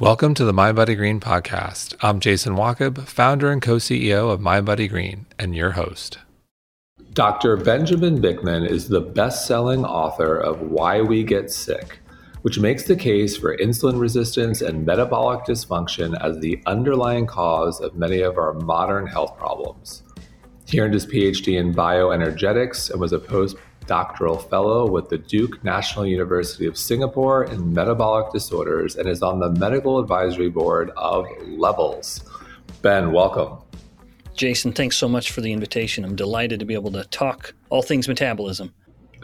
Welcome to the Mind Green podcast. I'm Jason Wachob, founder and co CEO of Mind Green, and your host. Dr. Benjamin Bikman is the best selling author of Why We Get Sick, which makes the case for insulin resistance and metabolic dysfunction as the underlying cause of many of our modern health problems. He earned his PhD in bioenergetics and was a postdoctoral fellow with the Duke National University of Singapore in metabolic disorders and is on the medical advisory board of Levels. Ben, welcome. Jason, thanks so much for the invitation. I'm delighted to be able to talk all things metabolism.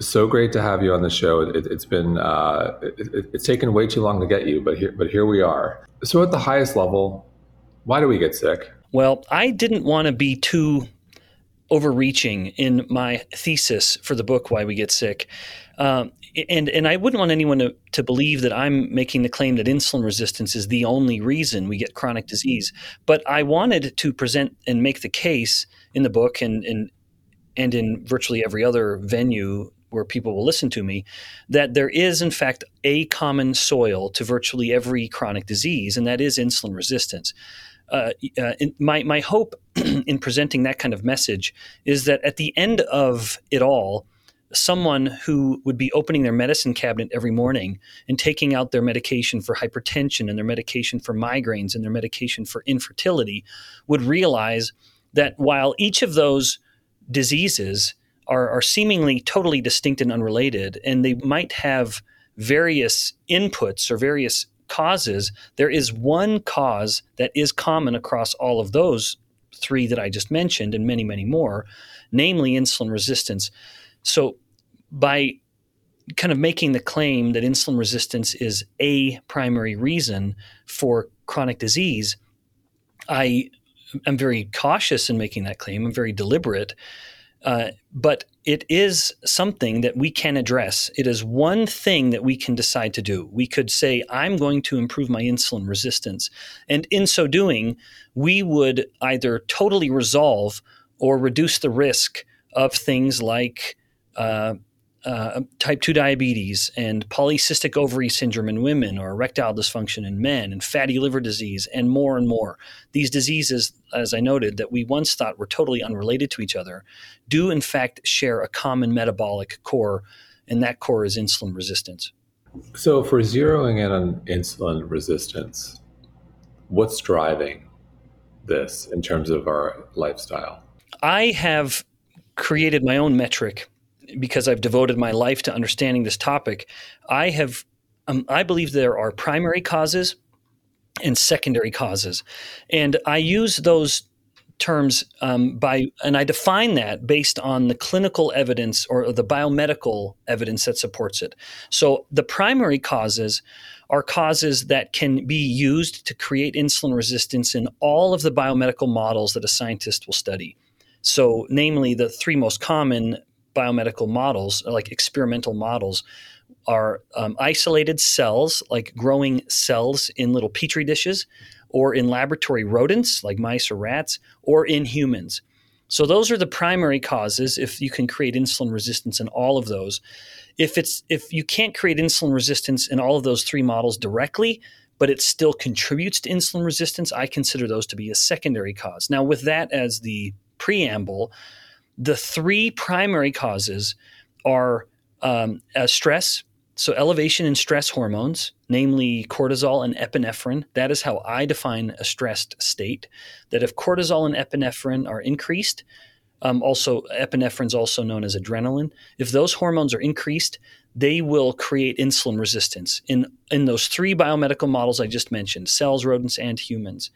So great to have you on the show. It, has been uh, it, it's taken way too long to get you, but here but here we are. So at the highest level, why do we get sick? Well, I didn't want to be too overreaching in my thesis for the book Why We Get Sick. Um, and and I wouldn't want anyone to, to believe that I'm making the claim that insulin resistance is the only reason we get chronic disease. But I wanted to present and make the case in the book and and and in virtually every other venue where people will listen to me, that there is, in fact, a common soil to virtually every chronic disease, and that is insulin resistance. Uh, uh, my, my hope in presenting that kind of message is that at the end of it all, someone who would be opening their medicine cabinet every morning and taking out their medication for hypertension and their medication for migraines and their medication for infertility would realize that while each of those diseases are, are seemingly totally distinct and unrelated, and they might have various inputs or various causes, there is one cause that is common across all of those three that I just mentioned and many, many more, namely insulin resistance. So, by kind of making the claim that insulin resistance is a primary reason for chronic disease, I am very cautious in making that claim. I'm very deliberate uh, but it is something that we can address. It is one thing that we can decide to do. We could say, I'm going to improve my insulin resistance. And in so doing, we would either totally resolve or reduce the risk of things like uh, uh, type 2 diabetes and polycystic ovary syndrome in women or erectile dysfunction in men and fatty liver disease and more and more. These diseases, as I noted, that we once thought were totally unrelated to each other, do in fact share a common metabolic core, and that core is insulin resistance. So, for zeroing in on insulin resistance, what's driving this in terms of our lifestyle? I have created my own metric because I've devoted my life to understanding this topic, I have um, I believe there are primary causes and secondary causes, and I use those terms um, by and I define that based on the clinical evidence or the biomedical evidence that supports it. So the primary causes are causes that can be used to create insulin resistance in all of the biomedical models that a scientist will study. So, namely, the three most common biomedical models, like experimental models, are um, isolated cells, like growing cells in little petri dishes, or in laboratory rodents, like mice or rats, or in humans. So those are the primary causes. If you can create insulin resistance in all of those, if it's if you can't create insulin resistance in all of those three models directly, but it still contributes to insulin resistance, I consider those to be a secondary cause. Now, with that as the preamble, the three primary causes are um, uh, stress, so elevation in stress hormones, namely cortisol and epinephrine. That is how I define a stressed state. That if cortisol and epinephrine are increased, um, also epinephrine is also known as adrenaline. If those hormones are increased, they will create insulin resistance in in those three biomedical models I just mentioned: cells, rodents, and humans.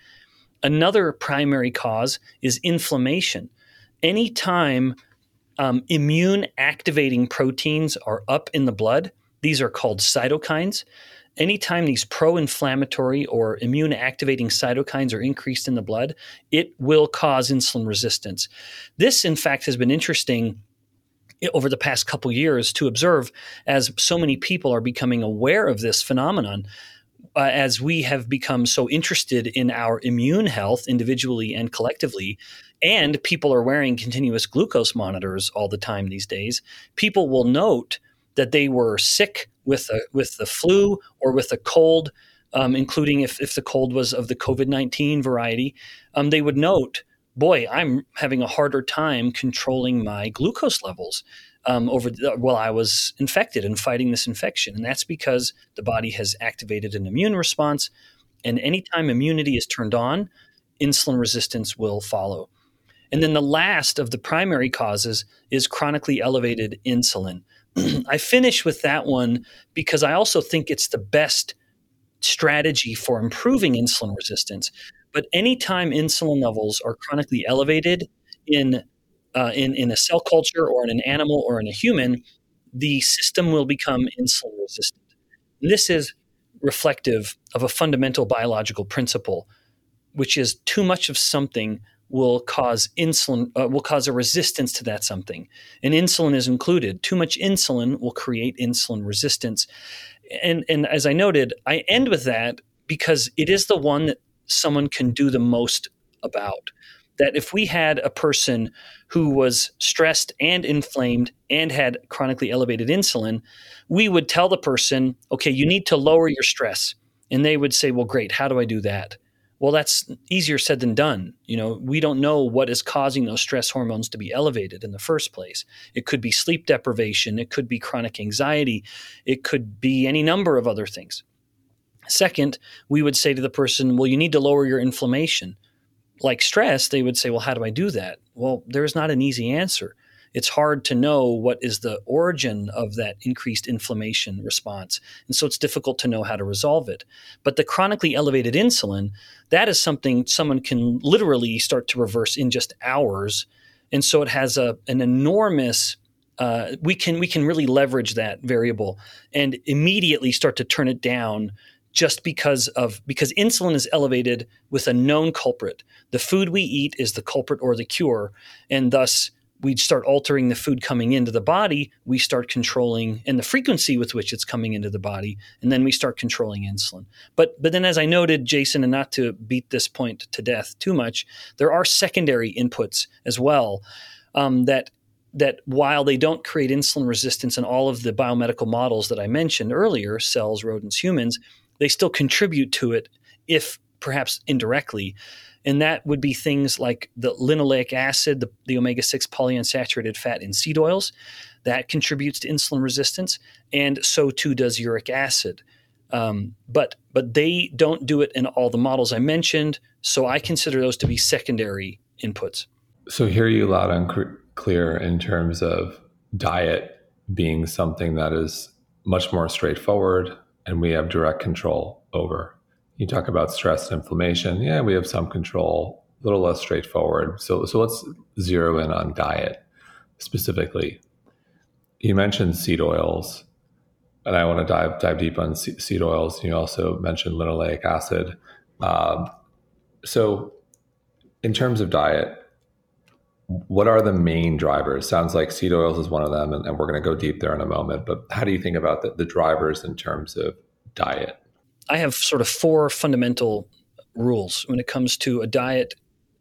Another primary cause is inflammation anytime um, immune activating proteins are up in the blood, these are called cytokines. Anytime these pro inflammatory or immune activating cytokines are increased in the blood, it will cause insulin resistance. This, in fact, has been interesting over the past couple years to observe as so many people are becoming aware of this phenomenon uh, as we have become so interested in our immune health individually and collectively, and people are wearing continuous glucose monitors all the time these days, people will note that they were sick with a, with the flu or with a cold um, including if, if the cold was of the COVID 19 variety, um, they would note, boy, I'm having a harder time controlling my glucose levels. Um, over the, while I was infected and fighting this infection, and that's because the body has activated an immune response, and anytime immunity is turned on, insulin resistance will follow. And then the last of the primary causes is chronically elevated insulin. I finish with that one because I also think it's the best strategy for improving insulin resistance. But anytime insulin levels are chronically elevated in, uh, in, in a cell culture or in an animal or in a human, the system will become insulin resistant. And this is reflective of a fundamental biological principle, which is too much of something will cause insulin uh, will cause a resistance to that something. And insulin is included. Too much insulin will create insulin resistance. And and as i noted i end with that because it is the one that someone can do the most about that if we had a person who was stressed and inflamed and had chronically elevated insulin we would tell the person okay you need to lower your stress and they would say well great how do i do that well, that's easier said than done. You know, we don't know what is causing those stress hormones to be elevated in the first place. It could be sleep deprivation, it could be chronic anxiety, it could be any number of other things. Second, we would say to the person, well, you need to lower your inflammation. Like stress, they would say, well, how do I do that? Well, there's not an easy answer it's hard to know what is the origin of that increased inflammation response. And so it's difficult to know how to resolve it. But the chronically elevated insulin, that is something someone can literally start to reverse in just hours. And so it has a, an enormous uh, we can we can really leverage that variable and immediately start to turn it down just because of because insulin is elevated with a known culprit. The food we eat is the culprit or the cure, and thus we start altering the food coming into the body, we start controlling and the frequency with which it's coming into the body, and then we start controlling insulin. But but then as I noted, Jason, and not to beat this point to death too much, there are secondary inputs as well um, that that while they don't create insulin resistance in all of the biomedical models that I mentioned earlier, cells, rodents, humans, they still contribute to it if perhaps indirectly and that would be things like the linoleic acid, the, the omega 6 polyunsaturated fat in seed oils. That contributes to insulin resistance, and so too does uric acid. Um, but but they don't do it in all the models I mentioned, so I consider those to be secondary inputs. So hear you loud and clear in terms of diet being something that is much more straightforward and we have direct control over you talk about stress and inflammation. Yeah, we have some control, a little less straightforward. So, so let's zero in on diet specifically. You mentioned seed oils, and I want to dive dive deep on seed oils. You also mentioned linoleic acid. Um, so, in terms of diet, what are the main drivers? Sounds like seed oils is one of them, and, and we're going to go deep there in a moment. But how do you think about the, the drivers in terms of diet? I have sort of four fundamental rules when it comes to a diet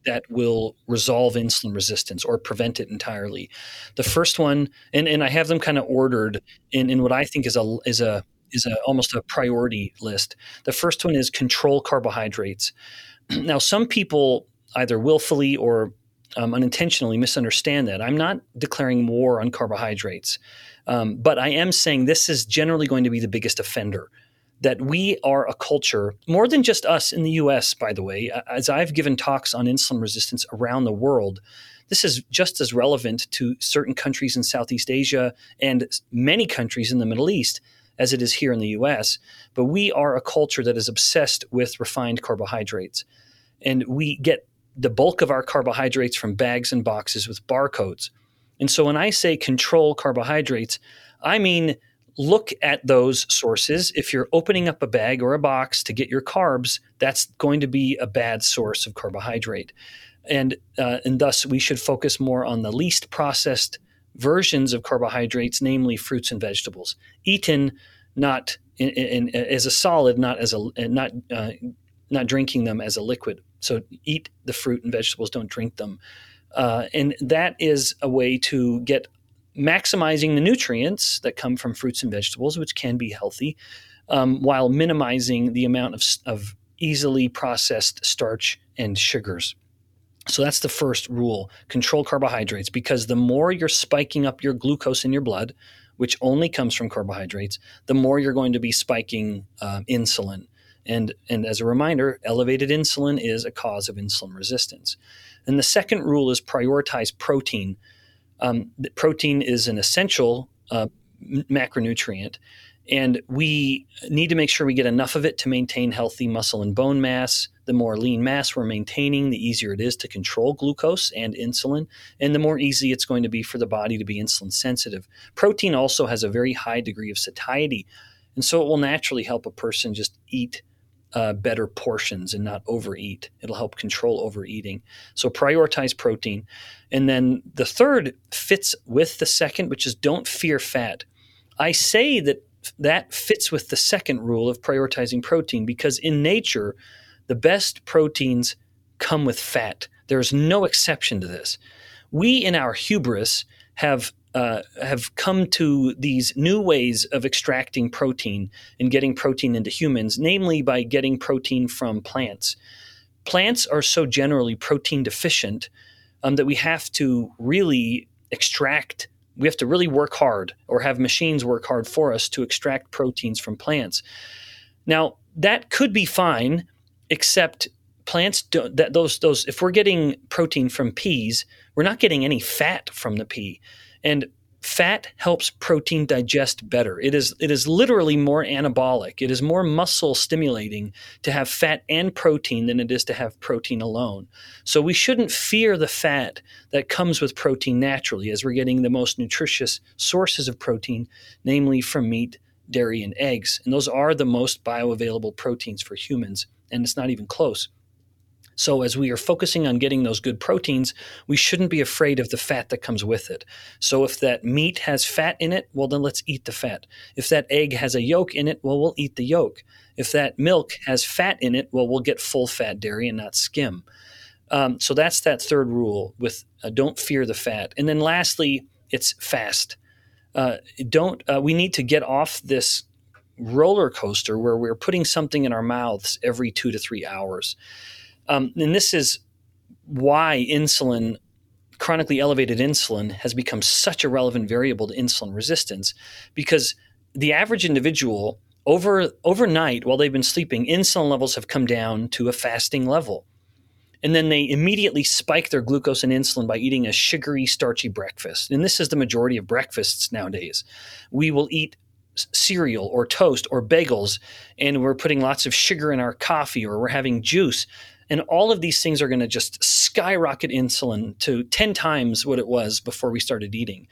that will resolve insulin resistance or prevent it entirely. The first one, and, and I have them kind of ordered in, in what I think is a is a is a almost a priority list. The first one is control carbohydrates. now, some people either willfully or um, unintentionally misunderstand that. I'm not declaring war on carbohydrates, um, but I am saying this is generally going to be the biggest offender that we are a culture, more than just us in the US, by the way, as I've given talks on insulin resistance around the world, this is just as relevant to certain countries in Southeast Asia and many countries in the Middle East as it is here in the US. But we are a culture that is obsessed with refined carbohydrates. And we get the bulk of our carbohydrates from bags and boxes with barcodes. And so when I say control carbohydrates, I mean look at those sources. If you're opening up a bag or a box to get your carbs, that's going to be a bad source of carbohydrate. And, uh, and thus, we should focus more on the least processed versions of carbohydrates, namely fruits and vegetables, eaten not in, in, in, as a solid, not as a not uh, not drinking them as a liquid. So eat the fruit and vegetables, don't drink them. Uh, and that is a way to get maximizing the nutrients that come from fruits and vegetables, which can be healthy, um, while minimizing the amount of, of easily processed starch and sugars. So that's the first rule control carbohydrates because the more you're spiking up your glucose in your blood, which only comes from carbohydrates, the more you're going to be spiking uh, insulin. And, and as a reminder, elevated insulin is a cause of insulin resistance. And the second rule is prioritize protein. Um, protein is an essential uh, macronutrient, and we need to make sure we get enough of it to maintain healthy muscle and bone mass. The more lean mass we're maintaining, the easier it is to control glucose and insulin, and the more easy it's going to be for the body to be insulin sensitive. Protein also has a very high degree of satiety, and so it will naturally help a person just eat uh, better portions and not overeat. It'll help control overeating. So prioritize protein. And then the third fits with the second, which is don't fear fat. I say that that fits with the second rule of prioritizing protein because in nature, the best proteins come with fat. There's no exception to this. We, in our hubris, have uh, have come to these new ways of extracting protein and getting protein into humans, namely by getting protein from plants. Plants are so generally protein deficient um, that we have to really extract we have to really work hard or have machines work hard for us to extract proteins from plants. Now, that could be fine, except plants don't that those those if we're getting protein from peas, we're not getting any fat from the pea. And fat helps protein digest better. It is it is literally more anabolic. It is more muscle stimulating to have fat and protein than it is to have protein alone. So we shouldn't fear the fat that comes with protein naturally as we're getting the most nutritious sources of protein, namely from meat, dairy and eggs. And those are the most bioavailable proteins for humans and it's not even close. So, as we are focusing on getting those good proteins, we shouldn't be afraid of the fat that comes with it. So, if that meat has fat in it, well, then let's eat the fat. If that egg has a yolk in it, well, we'll eat the yolk. If that milk has fat in it, well, we'll get full fat dairy and not skim. Um, so, that's that third rule with uh, don't fear the fat. And then lastly, it's fast. Uh, don't uh, we need to get off this roller coaster where we're putting something in our mouths every two to three hours. Um, and this is why insulin, chronically elevated insulin, has become such a relevant variable to insulin resistance because the average individual over overnight while they've been sleeping, insulin levels have come down to a fasting level. And then they immediately spike their glucose and insulin by eating a sugary, starchy breakfast. And this is the majority of breakfasts nowadays. We will eat cereal or toast or bagels, and we're putting lots of sugar in our coffee or we're having juice. And all of these things are going to just skyrocket insulin to 10 times what it was before we started eating.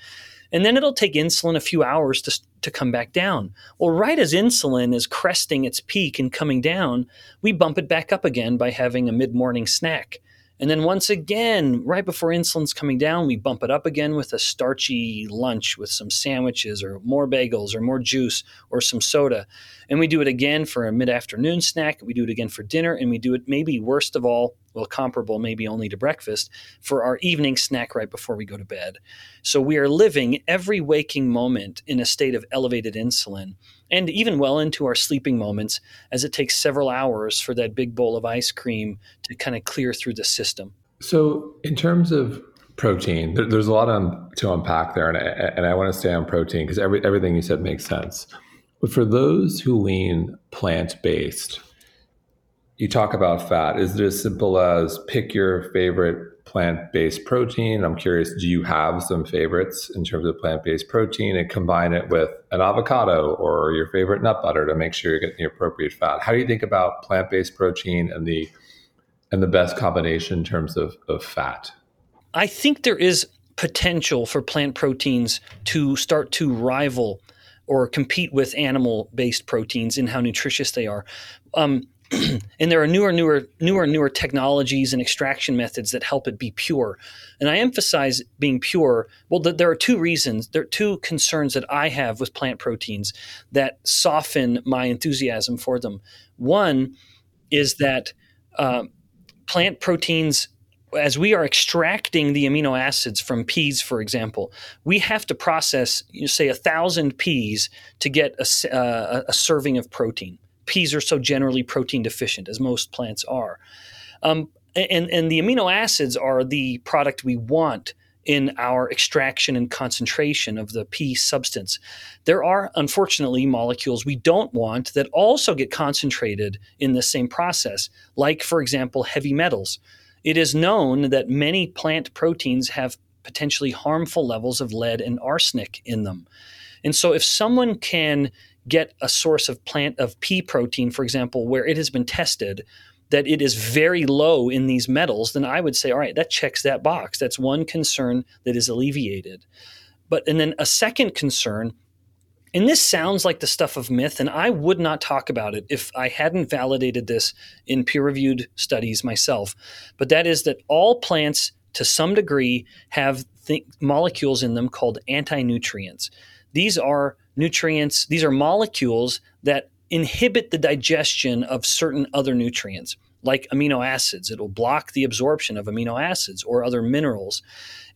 And then it'll take insulin a few hours to, to come back down. Well, right as insulin is cresting its peak and coming down, we bump it back up again by having a mid morning snack. And then once again, right before insulin's coming down, we bump it up again with a starchy lunch with some sandwiches or more bagels or more juice or some soda. And we do it again for a mid afternoon snack. We do it again for dinner. And we do it maybe worst of all, well, comparable maybe only to breakfast, for our evening snack right before we go to bed. So we are living every waking moment in a state of elevated insulin and even well into our sleeping moments as it takes several hours for that big bowl of ice cream to kind of clear through the system. So, in terms of protein, there's a lot to unpack there, and I, and I want to stay on protein because every, everything you said makes sense. But for those who lean plant based, you talk about fat. Is it as simple as pick your favorite plant based protein. I'm curious, do you have some favorites in terms of plant based protein and combine it with an avocado or your favorite nut butter to make sure you're getting the appropriate fat? How do you think about plant based protein and the and the best combination in terms of, of fat? I think there is potential for plant proteins to start to rival or compete with animal based proteins in how nutritious they are. Um, and there are newer, newer, newer, newer technologies and extraction methods that help it be pure. And I emphasize being pure. Well, th- there are two reasons. There are two concerns that I have with plant proteins that soften my enthusiasm for them. One is that uh, plant proteins as we are extracting the amino acids from peas, for example, we have to process, you say, a thousand peas to get a, uh, a, serving of protein. Peas are so generally protein deficient, as most plants are. Um, and, and the amino acids are the product we want in our extraction and concentration of the pea substance. There are, unfortunately, molecules we don't want that also get concentrated in the same process, like, for example, heavy metals. It is known that many plant proteins have potentially harmful levels of lead and arsenic in them. And so if someone can get a source of plant of pea protein, for example, where it has been tested that it is very low in these metals, then I would say, all right, that checks that box. That's one concern that is alleviated. But and then a second concern and this sounds like the stuff of myth, and I would not talk about it if I hadn't validated this in peer reviewed studies myself. But that is that all plants, to some degree, have th- molecules in them called anti nutrients. These are nutrients, these are molecules that inhibit the digestion of certain other nutrients like amino acids. It'll block the absorption of amino acids or other minerals.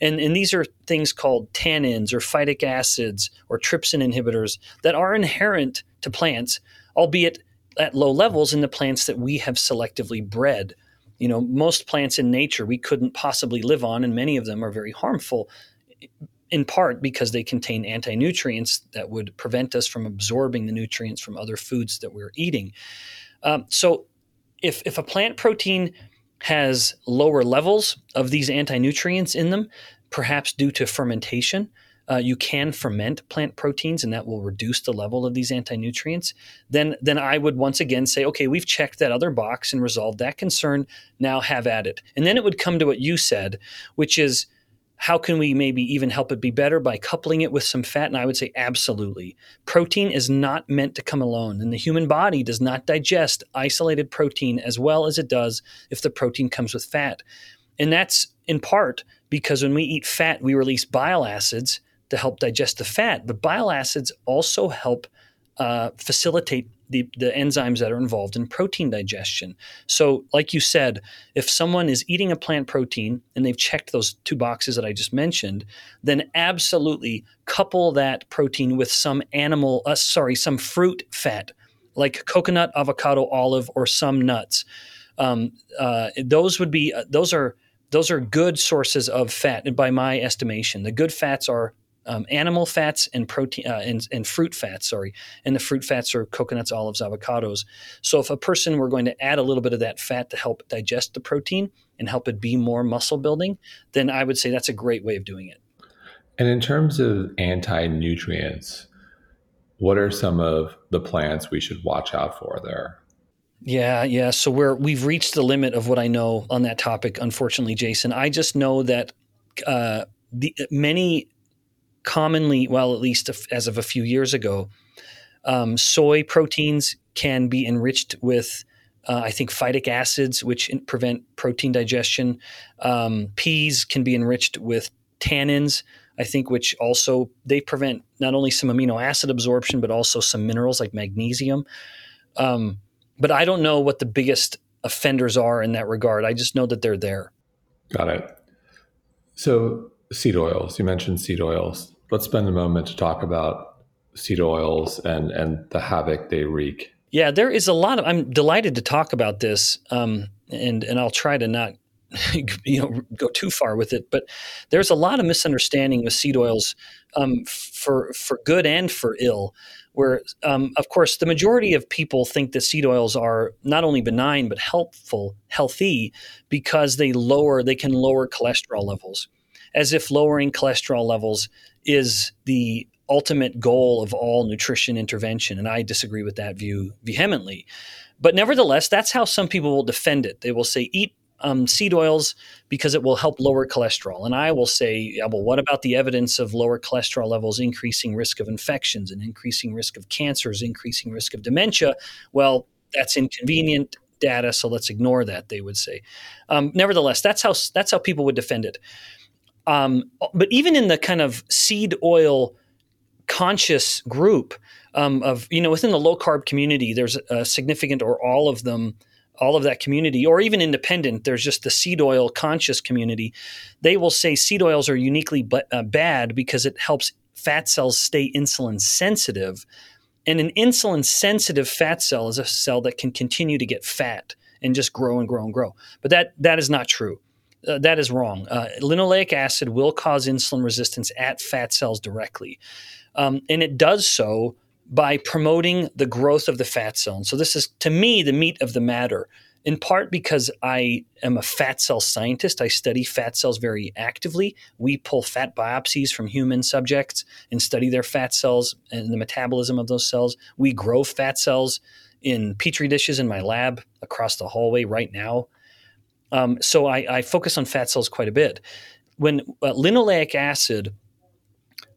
And, and these are things called tannins or phytic acids or trypsin inhibitors that are inherent to plants, albeit at low levels in the plants that we have selectively bred. You know, most plants in nature we couldn't possibly live on, and many of them are very harmful, in part because they contain anti nutrients that would prevent us from absorbing the nutrients from other foods that we're eating. Um, so, if, if a plant protein has lower levels of these anti nutrients in them, perhaps due to fermentation. Uh, you can ferment plant proteins, and that will reduce the level of these anti nutrients. Then, then I would once again say, okay, we've checked that other box and resolved that concern. Now have at it. And then it would come to what you said, which is how can we maybe even help it be better by coupling it with some fat? And I would say absolutely. Protein is not meant to come alone, and the human body does not digest isolated protein as well as it does if the protein comes with fat. And that's in part because when we eat fat, we release bile acids to help digest the fat. But bile acids also help uh, facilitate the, the enzymes that are involved in protein digestion. So, like you said, if someone is eating a plant protein and they've checked those two boxes that I just mentioned, then absolutely couple that protein with some animal, uh, sorry, some fruit fat like coconut, avocado, olive, or some nuts. Um, uh, those would be uh, those are those are good sources of fat, and by my estimation, the good fats are um, animal fats and protein uh, and, and, fruit fats. Sorry, and the fruit fats are coconuts, olives, avocados. So if a person were going to add a little bit of that fat to help digest the protein and help it be more muscle building, then I would say that's a great way of doing it. And in terms of anti nutrients, what are some of the plants we should watch out for there? Yeah, yeah. So we're we've reached the limit of what I know on that topic. Unfortunately, Jason, I just know that uh, the many commonly, well, at least as of a few years ago, um, soy proteins can be enriched with, uh, I think, phytic acids, which prevent protein digestion. Um, peas can be enriched with tannins, I think, which also they prevent not only some amino acid absorption but also some minerals like magnesium. Um, but I don't know what the biggest offenders are in that regard. I just know that they're there. Got it. So seed oils. You mentioned seed oils. Let's spend a moment to talk about seed oils and and the havoc they wreak. Yeah, there is a lot of. I'm delighted to talk about this, um, and and I'll try to not, you know, go too far with it. But there's a lot of misunderstanding with seed oils, um, for for good and for ill. Where, um, of course, the majority of people think that seed oils are not only benign but helpful, healthy, because they lower they can lower cholesterol levels as if lowering cholesterol levels is the ultimate goal of all nutrition intervention. And I disagree with that view vehemently. But nevertheless, that's how some people will defend it. They will say, eat um, seed oils because it will help lower cholesterol. And I will say, yeah, well, what about the evidence of lower cholesterol levels increasing risk of infections and increasing risk of cancers, increasing risk of dementia? Well, that's inconvenient data, so let's ignore that. They would say. Um, nevertheless, that's how that's how people would defend it. Um, but even in the kind of seed oil conscious group um, of, you know, within the low carb community, there's a significant or all of them all of that community, or even independent, there's just the seed oil conscious community. They will say seed oils are uniquely b- uh, bad because it helps fat cells stay insulin sensitive. And an insulin sensitive fat cell is a cell that can continue to get fat and just grow and grow and grow. But that that is not true. Uh, that is wrong. Uh, linoleic acid will cause insulin resistance at fat cells directly, um, and it does so by promoting the growth of the fat cell. And so this is to me the meat of the matter. In part because I am a fat cell scientist, I study fat cells very actively. We pull fat biopsies from human subjects and study their fat cells and the metabolism of those cells. We grow fat cells in petri dishes in my lab across the hallway right now. Um, so I, I, focus on fat cells quite a bit. When uh, linoleic acid,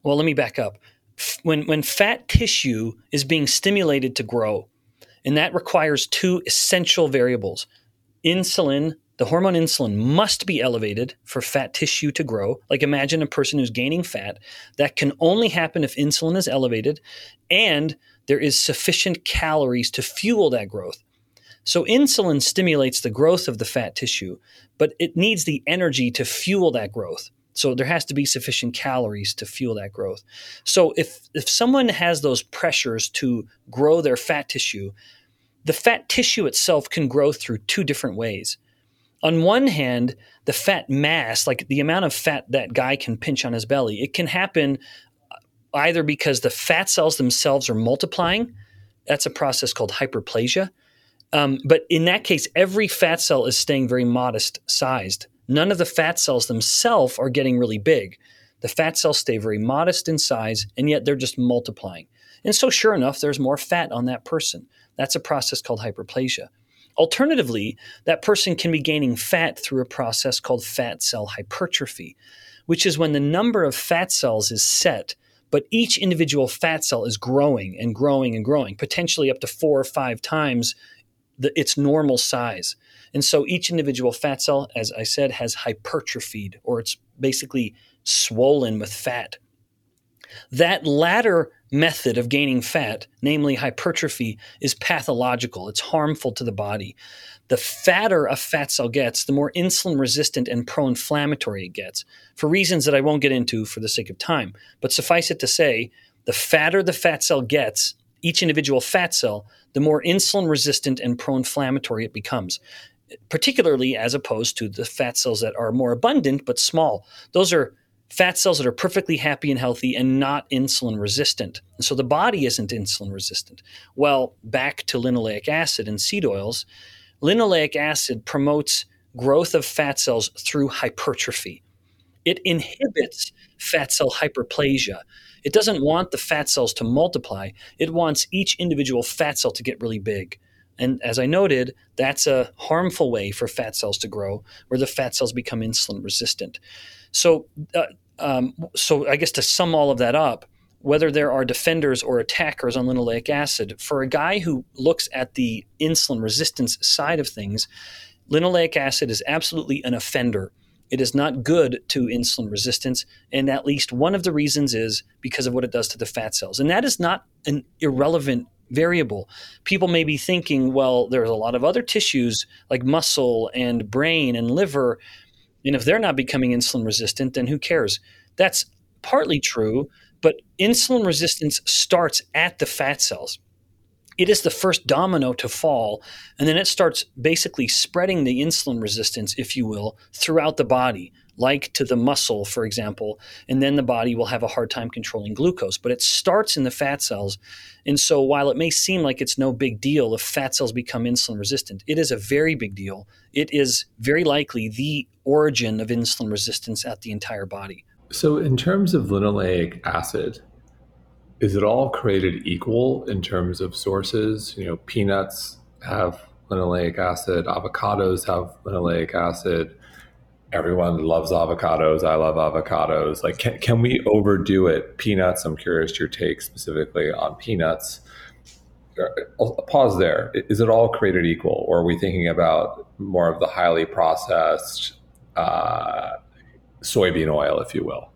well, let me back up. When when fat tissue is being stimulated to grow, and that requires two essential variables: insulin. The hormone insulin must be elevated for fat tissue to grow. Like imagine a person who's gaining fat. That can only happen if insulin is elevated, and there is sufficient calories to fuel that growth. So, insulin stimulates the growth of the fat tissue, but it needs the energy to fuel that growth. So, there has to be sufficient calories to fuel that growth. So, if, if someone has those pressures to grow their fat tissue, the fat tissue itself can grow through two different ways. On one hand, the fat mass, like the amount of fat that guy can pinch on his belly, it can happen either because the fat cells themselves are multiplying. That's a process called hyperplasia. Um, but in that case, every fat cell is staying very modest sized. None of the fat cells themselves are getting really big. The fat cells stay very modest in size, and yet they're just multiplying. And so, sure enough, there's more fat on that person. That's a process called hyperplasia. Alternatively, that person can be gaining fat through a process called fat cell hypertrophy, which is when the number of fat cells is set but each individual fat cell is growing and growing and growing, potentially up to four or five times the, its normal size. And so each individual fat cell, as I said, has hypertrophied, or it's basically swollen with fat. That latter method of gaining fat, namely hypertrophy, is pathological. It's harmful to the body. The fatter a fat cell gets, the more insulin resistant and pro inflammatory it gets, for reasons that I won't get into for the sake of time. But suffice it to say, the fatter the fat cell gets, each individual fat cell, the more insulin resistant and pro inflammatory it becomes, particularly as opposed to the fat cells that are more abundant but small. Those are fat cells that are perfectly happy and healthy and not insulin resistant. And so the body isn't insulin resistant. Well, back to linoleic acid and seed oils, linoleic acid promotes growth of fat cells through hypertrophy. It inhibits fat cell hyperplasia. It doesn't want the fat cells to multiply. It wants each individual fat cell to get really big. And as I noted, that's a harmful way for fat cells to grow, where the fat cells become insulin resistant. So, uh, um, so I guess to sum all of that up, whether there are defenders or attackers on linoleic acid, for a guy who looks at the insulin resistance side of things, linoleic acid is absolutely an offender. It is not good to insulin resistance, and at least one of the reasons is because of what it does to the fat cells. And that is not an irrelevant variable. People may be thinking, well, there's a lot of other tissues like muscle and brain and liver and if they're not becoming insulin resistant, then who cares? That's partly true, but insulin resistance starts at the fat cells. It is the first domino to fall, and then it starts basically spreading the insulin resistance, if you will, throughout the body like to the muscle, for example, and then the body will have a hard time controlling glucose. But it starts in the fat cells. And so while it may seem like it's no big deal if fat cells become insulin resistant, it is a very big deal. It is very likely the origin of insulin resistance at the entire body. So, in terms of linoleic acid, is it all created equal in terms of sources? You know, peanuts have linoleic acid, avocados have linoleic acid everyone loves avocados. I love avocados. Like, can, can we overdo it? Peanuts, I'm curious your take specifically on peanuts. I'll pause there. Is it all created equal, or are we thinking about more of the highly processed uh, soybean oil, if you will?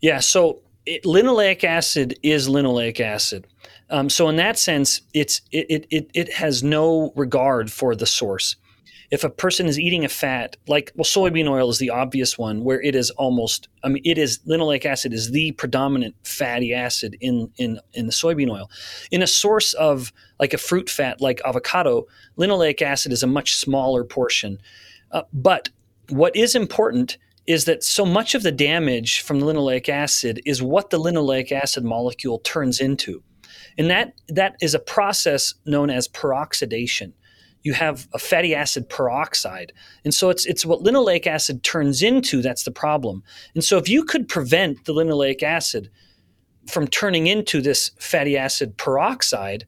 Yeah. So it, linoleic acid is linoleic acid. Um, so in that sense, it's it, it it has no regard for the source. If a person is eating a fat, like well, soybean oil is the obvious one, where it is almost, I mean, it is linoleic acid is the predominant fatty acid in in in the soybean oil. In a source of like a fruit fat like avocado, linoleic acid is a much smaller portion. Uh, but what is important is that so much of the damage from the linoleic acid is what the linoleic acid molecule turns into. And that, that is a process known as peroxidation. You have a fatty acid peroxide. And so it's, it's what linoleic acid turns into that's the problem. And so if you could prevent the linoleic acid from turning into this fatty acid peroxide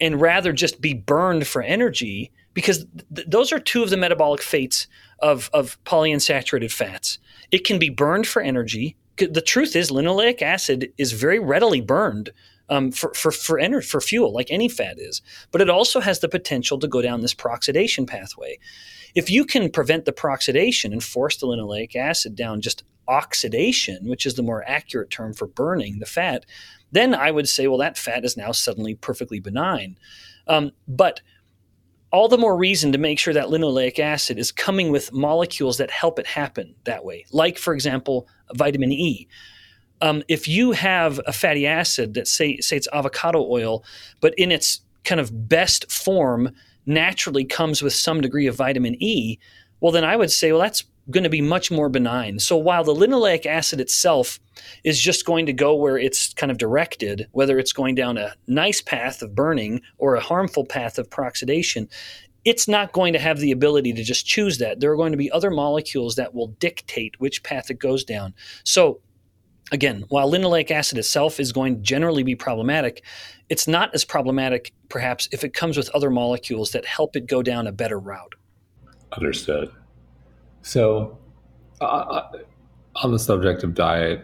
and rather just be burned for energy, because th- those are two of the metabolic fates of, of polyunsaturated fats. It can be burned for energy. The truth is, linoleic acid is very readily burned um, for, for, for, ener- for fuel, like any fat is. But it also has the potential to go down this peroxidation pathway. If you can prevent the peroxidation and force the linoleic acid down just oxidation, which is the more accurate term for burning the fat, then I would say, well, that fat is now suddenly perfectly benign. Um, but all the more reason to make sure that linoleic acid is coming with molecules that help it happen that way. Like, for example, vitamin E. Um, if you have a fatty acid that say say it's avocado oil, but in its kind of best form naturally comes with some degree of vitamin E, well then I would say well that's going to be much more benign. So while the linoleic acid itself is just going to go where it's kind of directed, whether it's going down a nice path of burning or a harmful path of peroxidation, it's not going to have the ability to just choose that. There are going to be other molecules that will dictate which path it goes down. So again, while linoleic acid itself is going to generally be problematic, it's not as problematic perhaps if it comes with other molecules that help it go down a better route. Understood. So, uh, uh, on the subject of diet,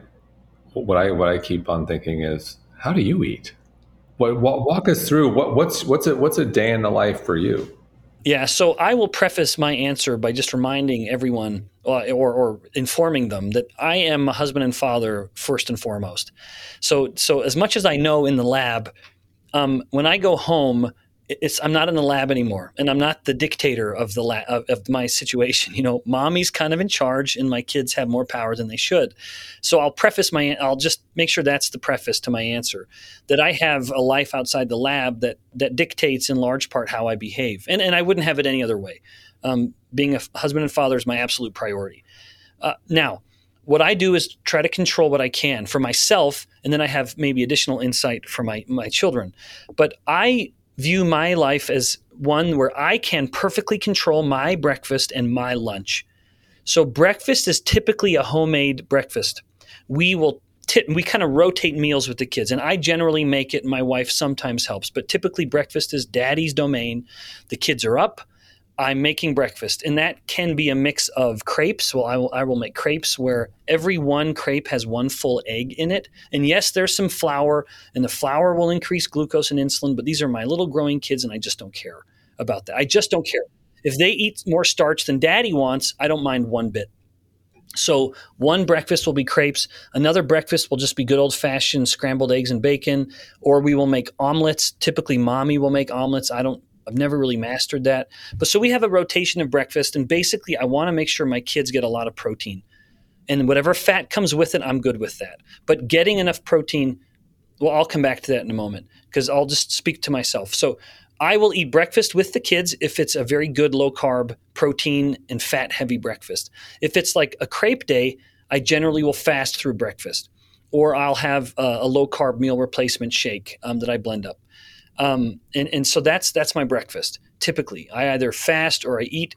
what I what I keep on thinking is, how do you eat? What, what, walk us through what, what's what's a what's a day in the life for you? Yeah, so I will preface my answer by just reminding everyone uh, or, or informing them that I am a husband and father first and foremost. So, so as much as I know in the lab, um, when I go home, it's I'm not in the lab anymore, and I'm not the dictator of the la- of, of, my situation. You know, mommy's kind of in charge, and my kids have more power than they should. So I'll preface my I'll just make sure that's the preface to my answer that I have a life outside the lab that that dictates in large part how I behave, and and I wouldn't have it any other way. Um, being a husband and father is my absolute priority. Uh, now. What I do is try to control what I can for myself, and then I have maybe additional insight for my my children. But I view my life as one where I can perfectly control my breakfast and my lunch. So breakfast is typically a homemade breakfast. We will t- we kind of rotate meals with the kids and I generally make it my wife sometimes helps, but typically breakfast is daddy's domain. The kids are up, I'm making breakfast, and that can be a mix of crepes. Well, I will, I will make crepes where every one crepe has one full egg in it. And yes, there's some flour, and the flour will increase glucose and insulin, but these are my little growing kids, and I just don't care about that. I just don't care. If they eat more starch than daddy wants, I don't mind one bit. So, one breakfast will be crepes. Another breakfast will just be good old fashioned scrambled eggs and bacon, or we will make omelets. Typically, mommy will make omelets. I don't I've never really mastered that. But so we have a rotation of breakfast, and basically, I want to make sure my kids get a lot of protein. And whatever fat comes with it, I'm good with that. But getting enough protein, well, I'll come back to that in a moment because I'll just speak to myself. So I will eat breakfast with the kids if it's a very good low carb, protein, and fat heavy breakfast. If it's like a crepe day, I generally will fast through breakfast. Or I'll have a, a low carb meal replacement shake um, that I blend up. Um, and, and so that's that's my breakfast. Typically, I either fast or I eat,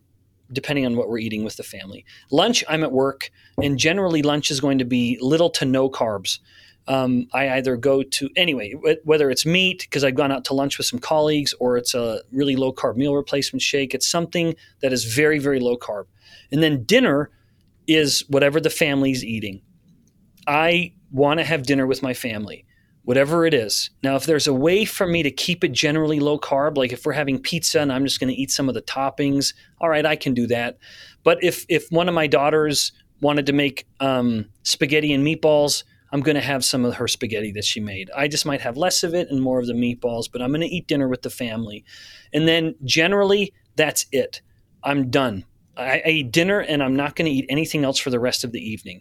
depending on what we're eating with the family. Lunch, I'm at work, and generally lunch is going to be little to no carbs. Um, I either go to anyway, whether it's meat because I've gone out to lunch with some colleagues, or it's a really low carb meal replacement shake. It's something that is very very low carb, and then dinner is whatever the family's eating. I want to have dinner with my family whatever it is. Now, if there's a way for me to keep it generally low carb, like if we're having pizza and I'm just going to eat some of the toppings, all right, I can do that. But if if one of my daughters wanted to make um, spaghetti and meatballs, I'm going to have some of her spaghetti that she made. I just might have less of it and more of the meatballs, but I'm going to eat dinner with the family. And then generally, that's it. I'm done. I, I eat dinner and I'm not going to eat anything else for the rest of the evening.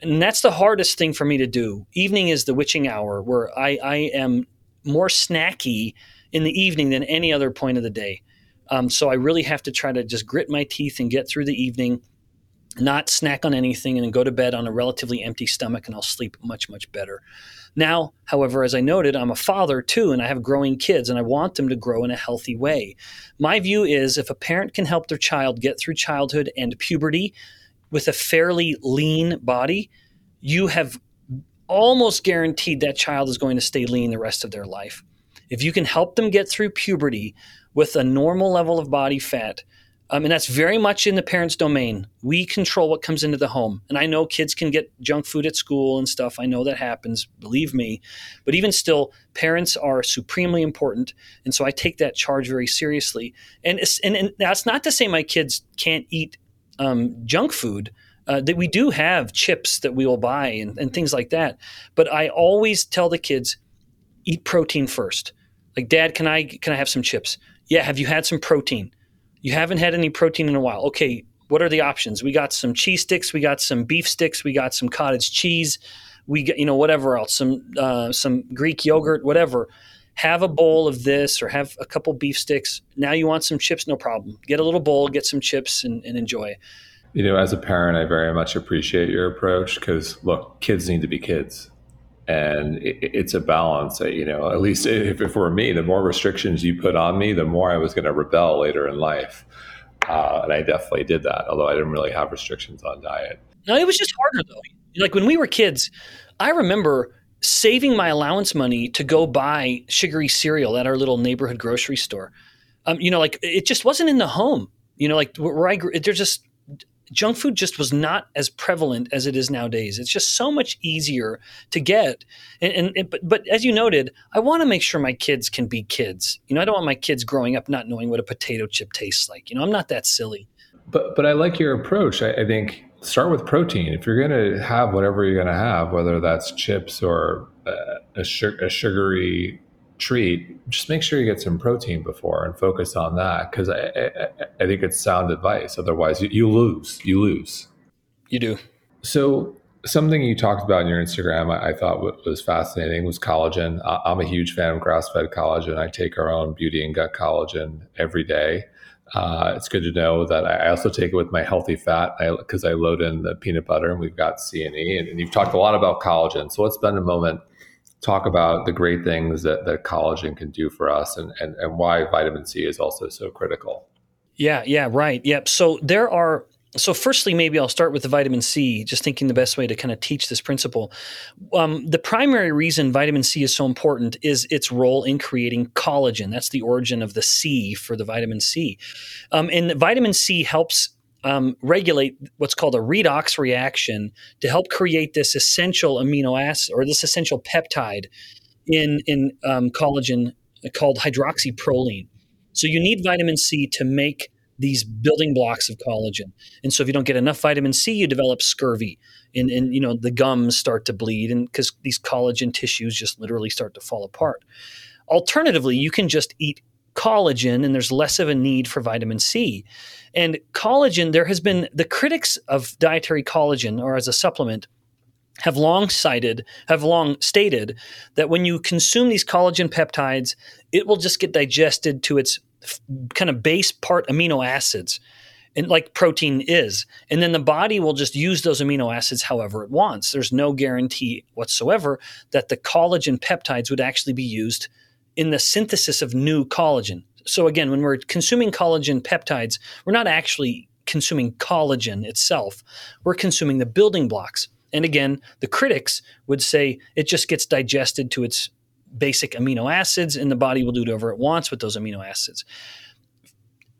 And that's the hardest thing for me to do. Evening is the witching hour where I, I am more snacky in the evening than any other point of the day. Um, so I really have to try to just grit my teeth and get through the evening not snack on anything and go to bed on a relatively empty stomach and I'll sleep much, much better. Now, however, as I noted, I'm a father too, and I have growing kids, and I want them to grow in a healthy way. My view is if a parent can help their child get through childhood and puberty with a fairly lean body, you have almost guaranteed that child is going to stay lean the rest of their life. If you can help them get through puberty with a normal level of body fat, um, and that's very much in the parents' domain. We control what comes into the home. And I know kids can get junk food at school and stuff. I know that happens, believe me. But even still, parents are supremely important. And so I take that charge very seriously. And, and, and that's not to say my kids can't eat um, junk food. Uh, that we do have chips that we will buy and, and things like that. But I always tell the kids, eat protein first. Like, Dad, can I can I have some chips? Yeah. Have you had some protein? You haven't had any protein in a while. Okay, what are the options? We got some cheese sticks, we got some beef sticks, we got some cottage cheese, we got you know whatever else, some uh, some Greek yogurt, whatever. Have a bowl of this or have a couple beef sticks. Now you want some chips, no problem. Get a little bowl, get some chips, and, and enjoy. You know, as a parent, I very much appreciate your approach because look, kids need to be kids and it, it's a balance. You know, at least if it were me, the more restrictions you put on me, the more I was going to rebel later in life. Uh, and I definitely did that, although I didn't really have restrictions on diet. No, it was just harder though. Like when we were kids, I remember saving my allowance money to go buy sugary cereal at our little neighborhood grocery store. Um, you know, like it just wasn't in the home. You know, like where I grew, there's just junk food just was not as prevalent as it is nowadays. It's just so much easier to get. And, and, and but, but as you noted, I want to make sure my kids can be kids. You know, I don't want my kids growing up not knowing what a potato chip tastes like. You know, I'm not that silly. But but I like your approach. I, I think start with protein. If you're going to have whatever you're going to have, whether that's chips or uh, a, a sugary treat, just make sure you get some protein before and focus on that because I, I, I, think it's sound advice. Otherwise, you, you, lose. You lose. You do. So something you talked about in your Instagram, I, I thought was fascinating was collagen. I'm a huge fan of grass-fed collagen. I take our own beauty and gut collagen every day. Uh, it's good to know that I also take it with my healthy fat because I, I, load in the peanut butter and we've got C and E. And, and you've talked a lot about collagen. So let's spend a moment talk about the great things that, that collagen can do for us and, and, and why vitamin C is also so critical. Yeah, yeah, right. Yep. So there are so firstly maybe i'll start with the vitamin c just thinking the best way to kind of teach this principle. Um, the primary reason vitamin c is so important is its role in creating collagen. That's the origin of the c for the vitamin c. Um, and vitamin c helps um, regulate what's called a redox reaction to help create this essential amino acid or this essential peptide in in um, collagen called hydroxyproline. So you need vitamin C to make these building blocks of collagen. And so if you don't get enough vitamin C, you develop scurvy, and, and you know the gums start to bleed, and because these collagen tissues just literally start to fall apart. Alternatively, you can just eat collagen and there's less of a need for vitamin C. And collagen, there has been the critics of dietary collagen or as a supplement have long cited, have long stated that when you consume these collagen peptides, it will just get digested to its kind of base part amino acids. And like protein is. And then the body will just use those amino acids however it wants. There's no guarantee whatsoever that the collagen peptides would actually be used in the synthesis of new collagen. So again, when we're consuming collagen peptides, we're not actually consuming collagen itself. We're consuming the building blocks. And again, the critics would say it just gets digested to its basic amino acids and the body will do whatever it wants with those amino acids.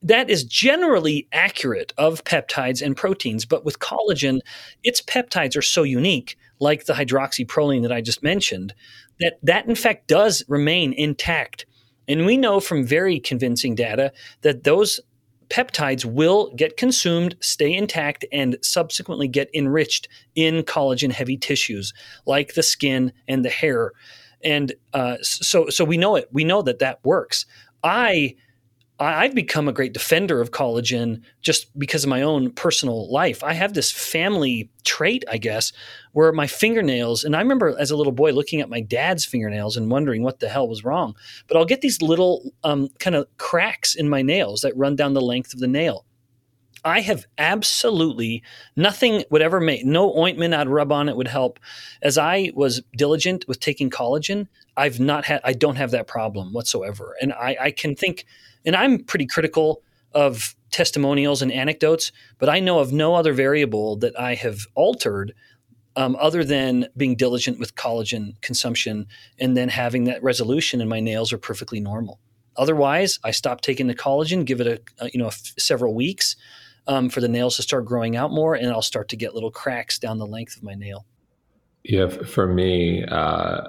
That is generally accurate of peptides and proteins, but with collagen, its peptides are so unique, like the hydroxyproline that I just mentioned, that that in fact does remain intact. And we know from very convincing data that those peptides will get consumed, stay intact, and subsequently get enriched in collagen heavy tissues like the skin and the hair. And uh, so, so we know it. We know that that works. I I've become a great defender of collagen just because of my own personal life. I have this family trait, I guess, where my fingernails, and I remember as a little boy looking at my dad's fingernails and wondering what the hell was wrong. But I'll get these little um, kind of cracks in my nails that run down the length of the nail. I have absolutely nothing would ever make no ointment I'd rub on it would help. As I was diligent with taking collagen, I've not had I don't have that problem whatsoever. And I, I can think and I'm pretty critical of testimonials and anecdotes, but I know of no other variable that I have altered um, other than being diligent with collagen consumption and then having that resolution and my nails are perfectly normal. Otherwise, I stop taking the collagen, give it a, a you know a f- several weeks um, for the nails to start growing out more, and I'll start to get little cracks down the length of my nail. Yeah, for me, uh,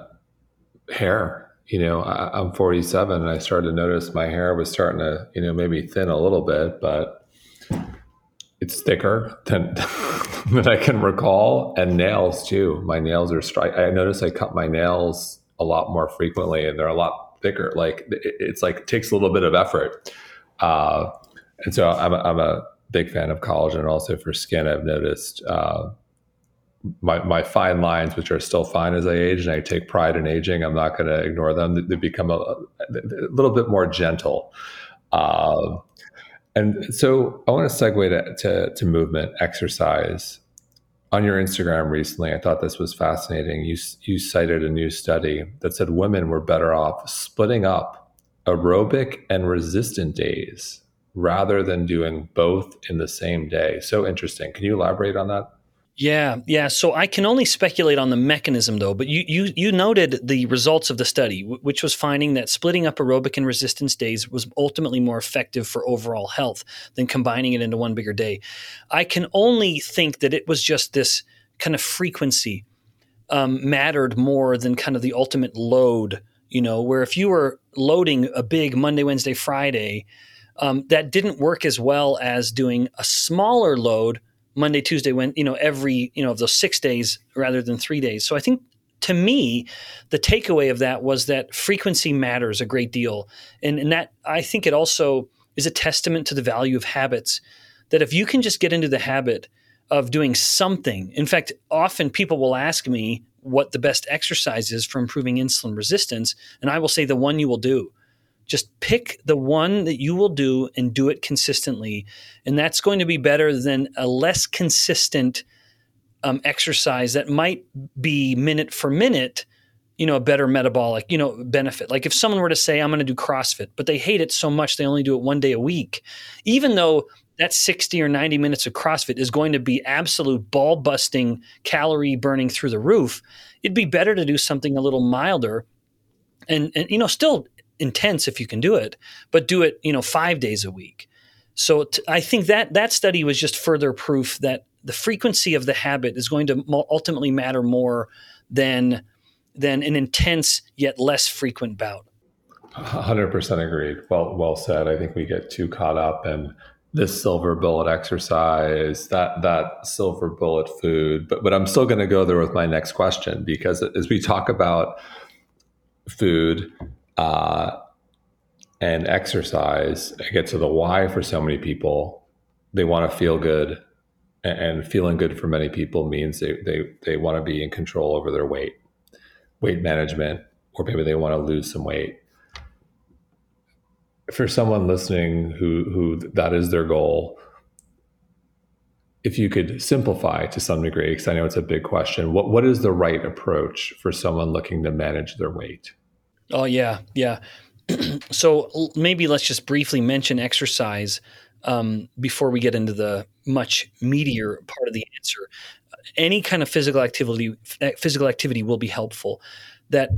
hair you know, I, am 47 and I started to notice my hair was starting to, you know, maybe thin a little bit, but it's thicker than, than I can recall. And nails too. My nails are strike. I notice I cut my nails a lot more frequently and they're a lot thicker. Like it, it's like, takes a little bit of effort. Uh, and so I'm a, I'm a big fan of collagen also for skin. I've noticed, uh, my, my fine lines, which are still fine as I age, and I take pride in aging. I'm not going to ignore them. They become a, a, little bit more gentle. Uh, and so I want to segue to, to, to, movement, exercise. On your Instagram recently, I thought this was fascinating. You, you cited a new study that said women were better off splitting up aerobic and resistant days rather than doing both in the same day. So interesting. Can you elaborate on that? Yeah, yeah. So I can only speculate on the mechanism, though. But you you you noted the results of the study, which was finding that splitting up aerobic and resistance days was ultimately more effective for overall health than combining it into one bigger day. I can only think that it was just this kind of frequency um, mattered more than kind of the ultimate load. You know, where if you were loading a big Monday, Wednesday, Friday, um, that didn't work as well as doing a smaller load Monday, Tuesday, when you know every you know of those six days rather than three days. So I think to me, the takeaway of that was that frequency matters a great deal, and and that I think it also is a testament to the value of habits. That if you can just get into the habit of doing something, in fact, often people will ask me what the best exercise is for improving insulin resistance, and I will say the one you will do just pick the one that you will do and do it consistently. And that's going to be better than a less consistent um, exercise that might be minute for minute, you know, a better metabolic, you know, benefit. Like if someone were to say, I'm going to do CrossFit, but they hate it so much they only do it one day a week, even though that 60 or 90 minutes of CrossFit is going to be absolute ball busting, calorie burning through the roof, it'd be better to do something a little milder and, and you know, still intense if you can do it, but do it, you know, five days a week. So t- I think that that study was just further proof that the frequency of the habit is going to ultimately matter more than than an intense yet less frequent bout. 100% agreed. Well, well said. I think we get too caught up in this silver bullet exercise, that that silver bullet food. But but I'm still going to go there with my next question because as we talk about food, uh, and exercise, I get to the why for so many people. They want to feel good, and feeling good for many people means they they they want to be in control over their weight, weight management, or maybe they want to lose some weight. For someone listening who who that is their goal, if you could simplify to some degree, because I know it's a big question, what what is the right approach for someone looking to manage their weight? Oh yeah, yeah. so maybe let's just briefly mention exercise um, before we get into the much meatier part of the answer. Any kind of physical activity, physical activity will be helpful. That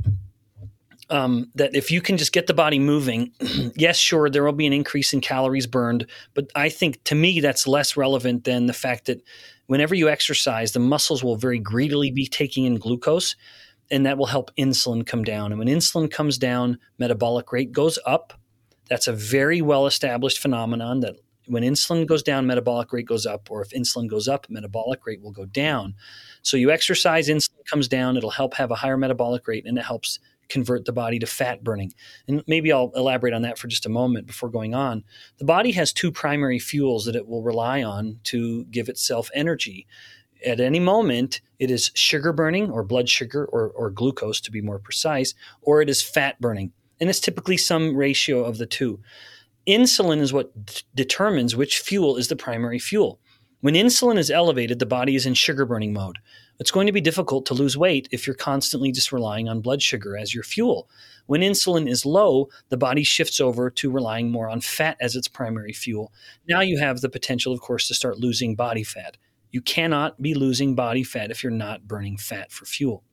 um, that if you can just get the body moving, yes, sure, there will be an increase in calories burned, but I think to me that's less relevant than the fact that whenever you exercise, the muscles will very greedily be taking in glucose and that will help insulin come down. And when insulin comes down, metabolic rate goes up. That's a very well established phenomenon that When insulin goes down, metabolic rate goes up, or if insulin goes up, metabolic rate will go down. So you exercise, insulin comes down, it'll help have a higher metabolic rate, and it helps convert the body to fat burning. And maybe I'll elaborate on that for just a moment before going on. The body has two primary fuels that it will rely on to give itself energy. At any moment, it is sugar burning or blood sugar or, or glucose to be more precise, or it is fat burning. And it's typically some ratio of the two. Insulin is what d- determines which fuel is the primary fuel. When insulin is elevated, the body is in sugar burning mode. It's going to be difficult to lose weight if you're constantly just relying on blood sugar as your fuel. When insulin is low, the body shifts over to relying more on fat as its primary fuel. Now you have the potential, of course, to start losing body fat. You cannot be losing body fat if you're not burning fat for fuel.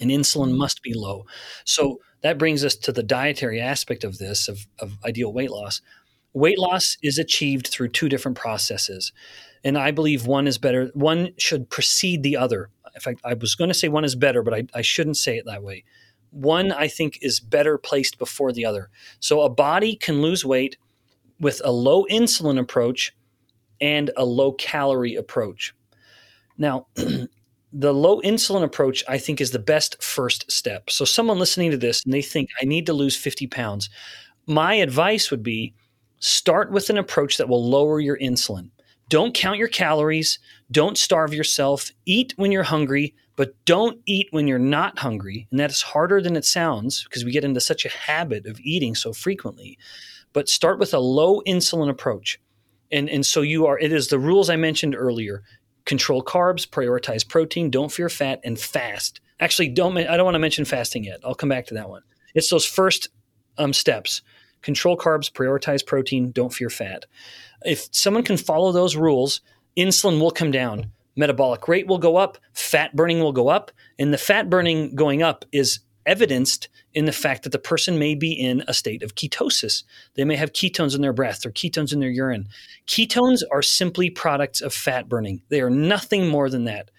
And insulin mm. must be low. So that brings us to the dietary aspect of this, of, of ideal weight loss. Weight loss is achieved through two different processes and I believe one is better. One should precede the other. In fact, I was going to say one is better, but I, I shouldn't say it that way. One I think is better placed before the other. So a body can lose weight with a low insulin approach and a low calorie approach. Now, the low insulin approach, I think, is the best first step. So, someone listening to this and they think, I need to lose 50 pounds. My advice would be start with an approach that will lower your insulin. Don't count your calories. Don't starve yourself. Eat when you're hungry, but don't eat when you're not hungry. And that is harder than it sounds because we get into such a habit of eating so frequently. But start with a low insulin approach. And, and so you are, it is the rules I mentioned earlier control carbs, prioritize protein, don't fear fat, and fast. Actually, don't, I don't want to mention fasting yet. I'll come back to that one. It's those first um, steps control carbs, prioritize protein, don't fear fat. If someone can follow those rules, insulin will come down, metabolic rate will go up, fat burning will go up, and the fat burning going up is evidenced in the fact that the person may be in a state of ketosis. They may have ketones in their breath or ketones in their urine. Ketones are simply products of fat burning. They are nothing more than that.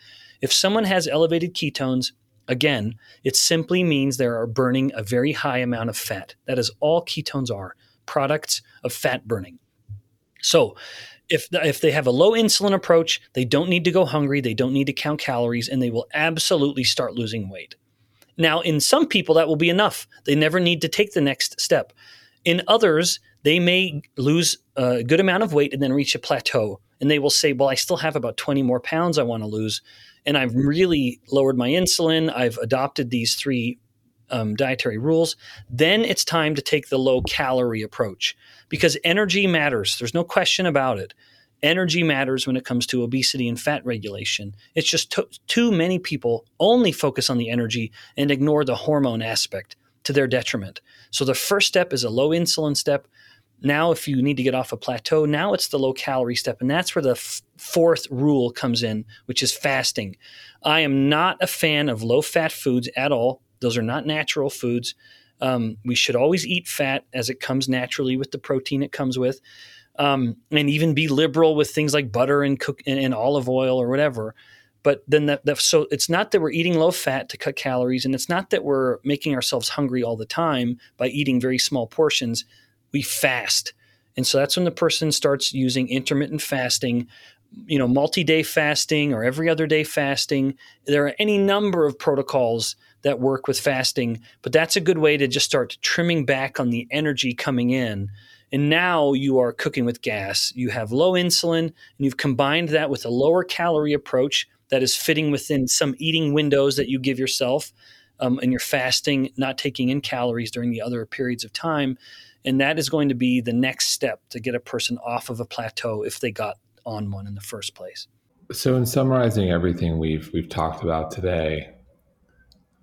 If someone has elevated ketones, again, it simply means they are burning a very high amount of fat. That is all ketones are products of fat burning. So, if if they have a low insulin approach, they don't need to go hungry, they don't need to count calories, and they will absolutely start losing weight. Now, in some people, that will be enough. They never need to take the next step. In others, they may lose a good amount of weight and then reach a plateau. And they will say, Well, I still have about 20 more pounds I want to lose. And I've really lowered my insulin. I've adopted these three um, dietary rules. Then it's time to take the low calorie approach because energy matters. There's no question about it. Energy matters when it comes to obesity and fat regulation. It's just t- too many people only focus on the energy and ignore the hormone aspect to their detriment. So the first step is a low insulin step. Now, if you need to get off a plateau, now it's the low calorie step. And that's where the f- fourth rule comes in, which is fasting. I am not a fan of low fat foods at all. Those are not natural foods. Um, we should always eat fat as it comes naturally with the protein it comes with, um, and even be liberal with things like butter and cook and, and olive oil or whatever. But then that, that so it's not that we're eating low fat to cut calories, and it's not that we're making ourselves hungry all the time by eating very small portions. We fast, and so that's when the person starts using intermittent fasting you know multi-day fasting or every other day fasting there are any number of protocols that work with fasting, but that's a good way to just start trimming back on the energy coming in. And now you are cooking with gas. You have low insulin, and you've combined that with a lower calorie approach that is fitting within some eating windows that you give yourself. Um, and you're fasting, not taking in calories during the other periods of time. And that is going to be the next step to get a person off of a plateau if they got on one in the first place. So, in summarizing everything we've we've talked about today,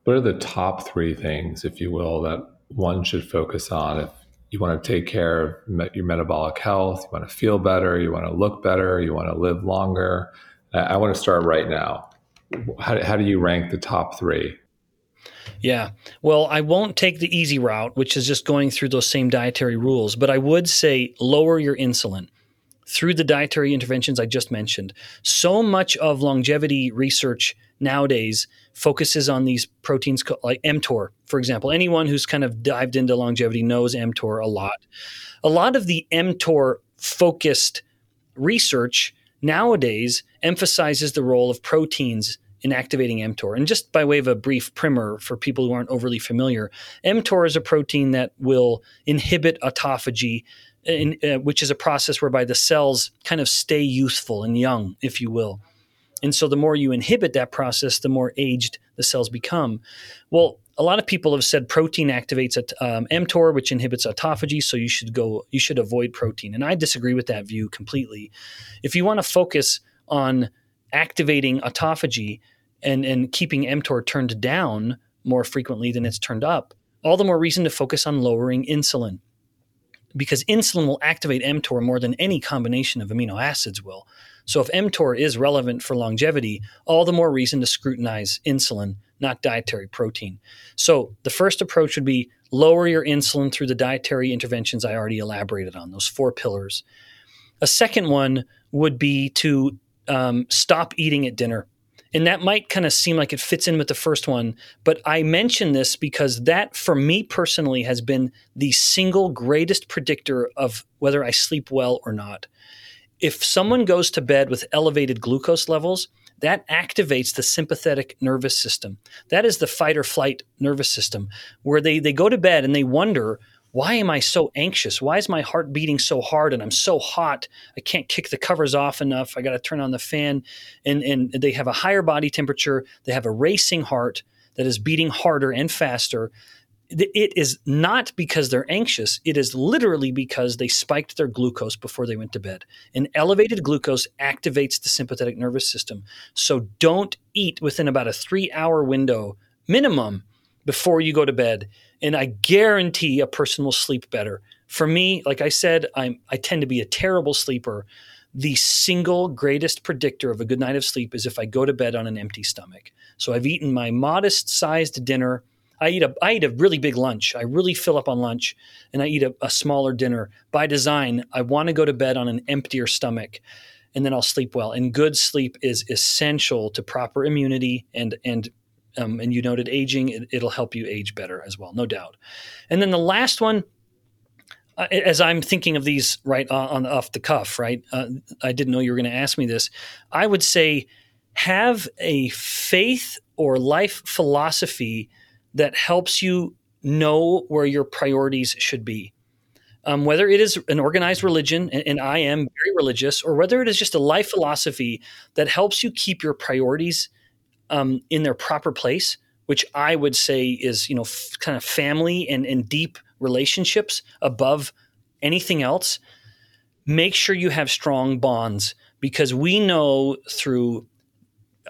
what are the top three things, if you will, that one should focus on if you want to take care of your metabolic health, you want to feel better, you want to look better, you want to live longer? I want to start right now. How, how do you rank the top three? Yeah. Well, I won't take the easy route, which is just going through those same dietary rules, but I would say lower your insulin through the dietary interventions I just mentioned. So much of longevity research nowadays focuses on these proteins like mTOR, for example. Anyone who's kind of dived into longevity knows mTOR a lot. A lot of the mTOR focused research nowadays emphasizes the role of proteins in activating mTOR. And just by way of a brief primer for people who aren't overly familiar, mTOR is a protein that will inhibit autophagy, in, uh, which is a process whereby the cells kind of stay youthful and young, if you will. And so the more you inhibit that process, the more aged the cells become. Well, a lot of people have said protein activates um, mTOR, which inhibits autophagy. So you should go, you should avoid protein. And I disagree with that view completely. If you want to focus on activating autophagy and and keeping mTOR turned down more frequently than it's turned up, all the more reason to focus on lowering insulin. Because insulin will activate mTOR more than any combination of amino acids will. So if mTOR is relevant for longevity, all the more reason to scrutinize insulin, not dietary protein. So the first approach would be lower your insulin through the dietary interventions I already elaborated on, those four pillars. A second one would be to um, stop eating at dinner. And that might kind of seem like it fits in with the first one, but I mention this because that, for me personally, has been the single greatest predictor of whether I sleep well or not if someone goes to bed with elevated glucose levels, that activates the sympathetic nervous system. That is the fight or flight nervous system, where they, they go to bed and they wonder, why am I so anxious? Why is my heart beating so hard and I'm so hot? I can't kick the covers off enough. I got to turn on the fan. And, and they have a higher body temperature. They have a racing heart that is beating harder and faster it is not because they're anxious. It is literally because they spiked their glucose before they went to bed. And elevated glucose activates the sympathetic nervous system. So don't eat within about a three hour window minimum before you go to bed. And I guarantee a person will sleep better. For me, like I said, I'm, I tend to be a terrible sleeper. The single greatest predictor of a good night of sleep is if I go to bed on an empty stomach. So I've eaten my modest sized dinner I eat a I eat a really big lunch. I really fill up on lunch, and I eat a, a smaller dinner. By design, I want to go to bed on an emptier stomach, and then I'll sleep well. And good sleep is essential to proper immunity and and um, and you noted aging. It, will help you age better as well, no doubt. And then the last one, uh, as I'm thinking of these right on, on off the cuff, right? Uh, I didn't know you were going to ask me this. I would say have a faith or life philosophy that helps you know where your priorities should be. Um, whether it is an organized religion, and, and, I am very religious, or whether it is just a life philosophy that helps you keep your priorities um, in their proper place, which I would say is you know f- kind of family and, and deep relationships above anything else. Make sure you have strong bonds because we know through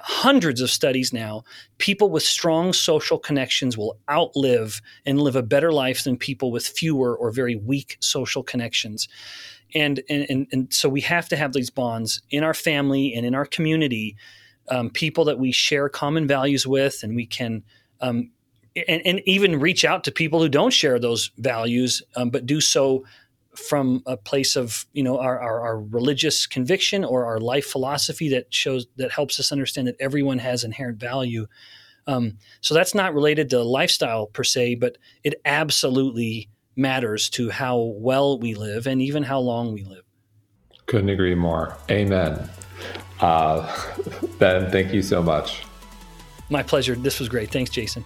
hundreds of studies now, people with strong social connections will outlive and live a better life than people with fewer or very weak social connections. And, and, and, so we have to have these bonds in our family and in our community, um, people that we share common values with, and we can um, and, and, even reach out to people who don't share those values, um, but do so from a place of you know our, our, our, religious conviction or our life philosophy that shows that helps us understand that everyone has inherent value. Um, so that's not related to lifestyle per se but it absolutely matters to how well we live and even how long we live. Couldn't agree more. Amen. Uh, ben thank you so much. My pleasure. This was great. Thanks jason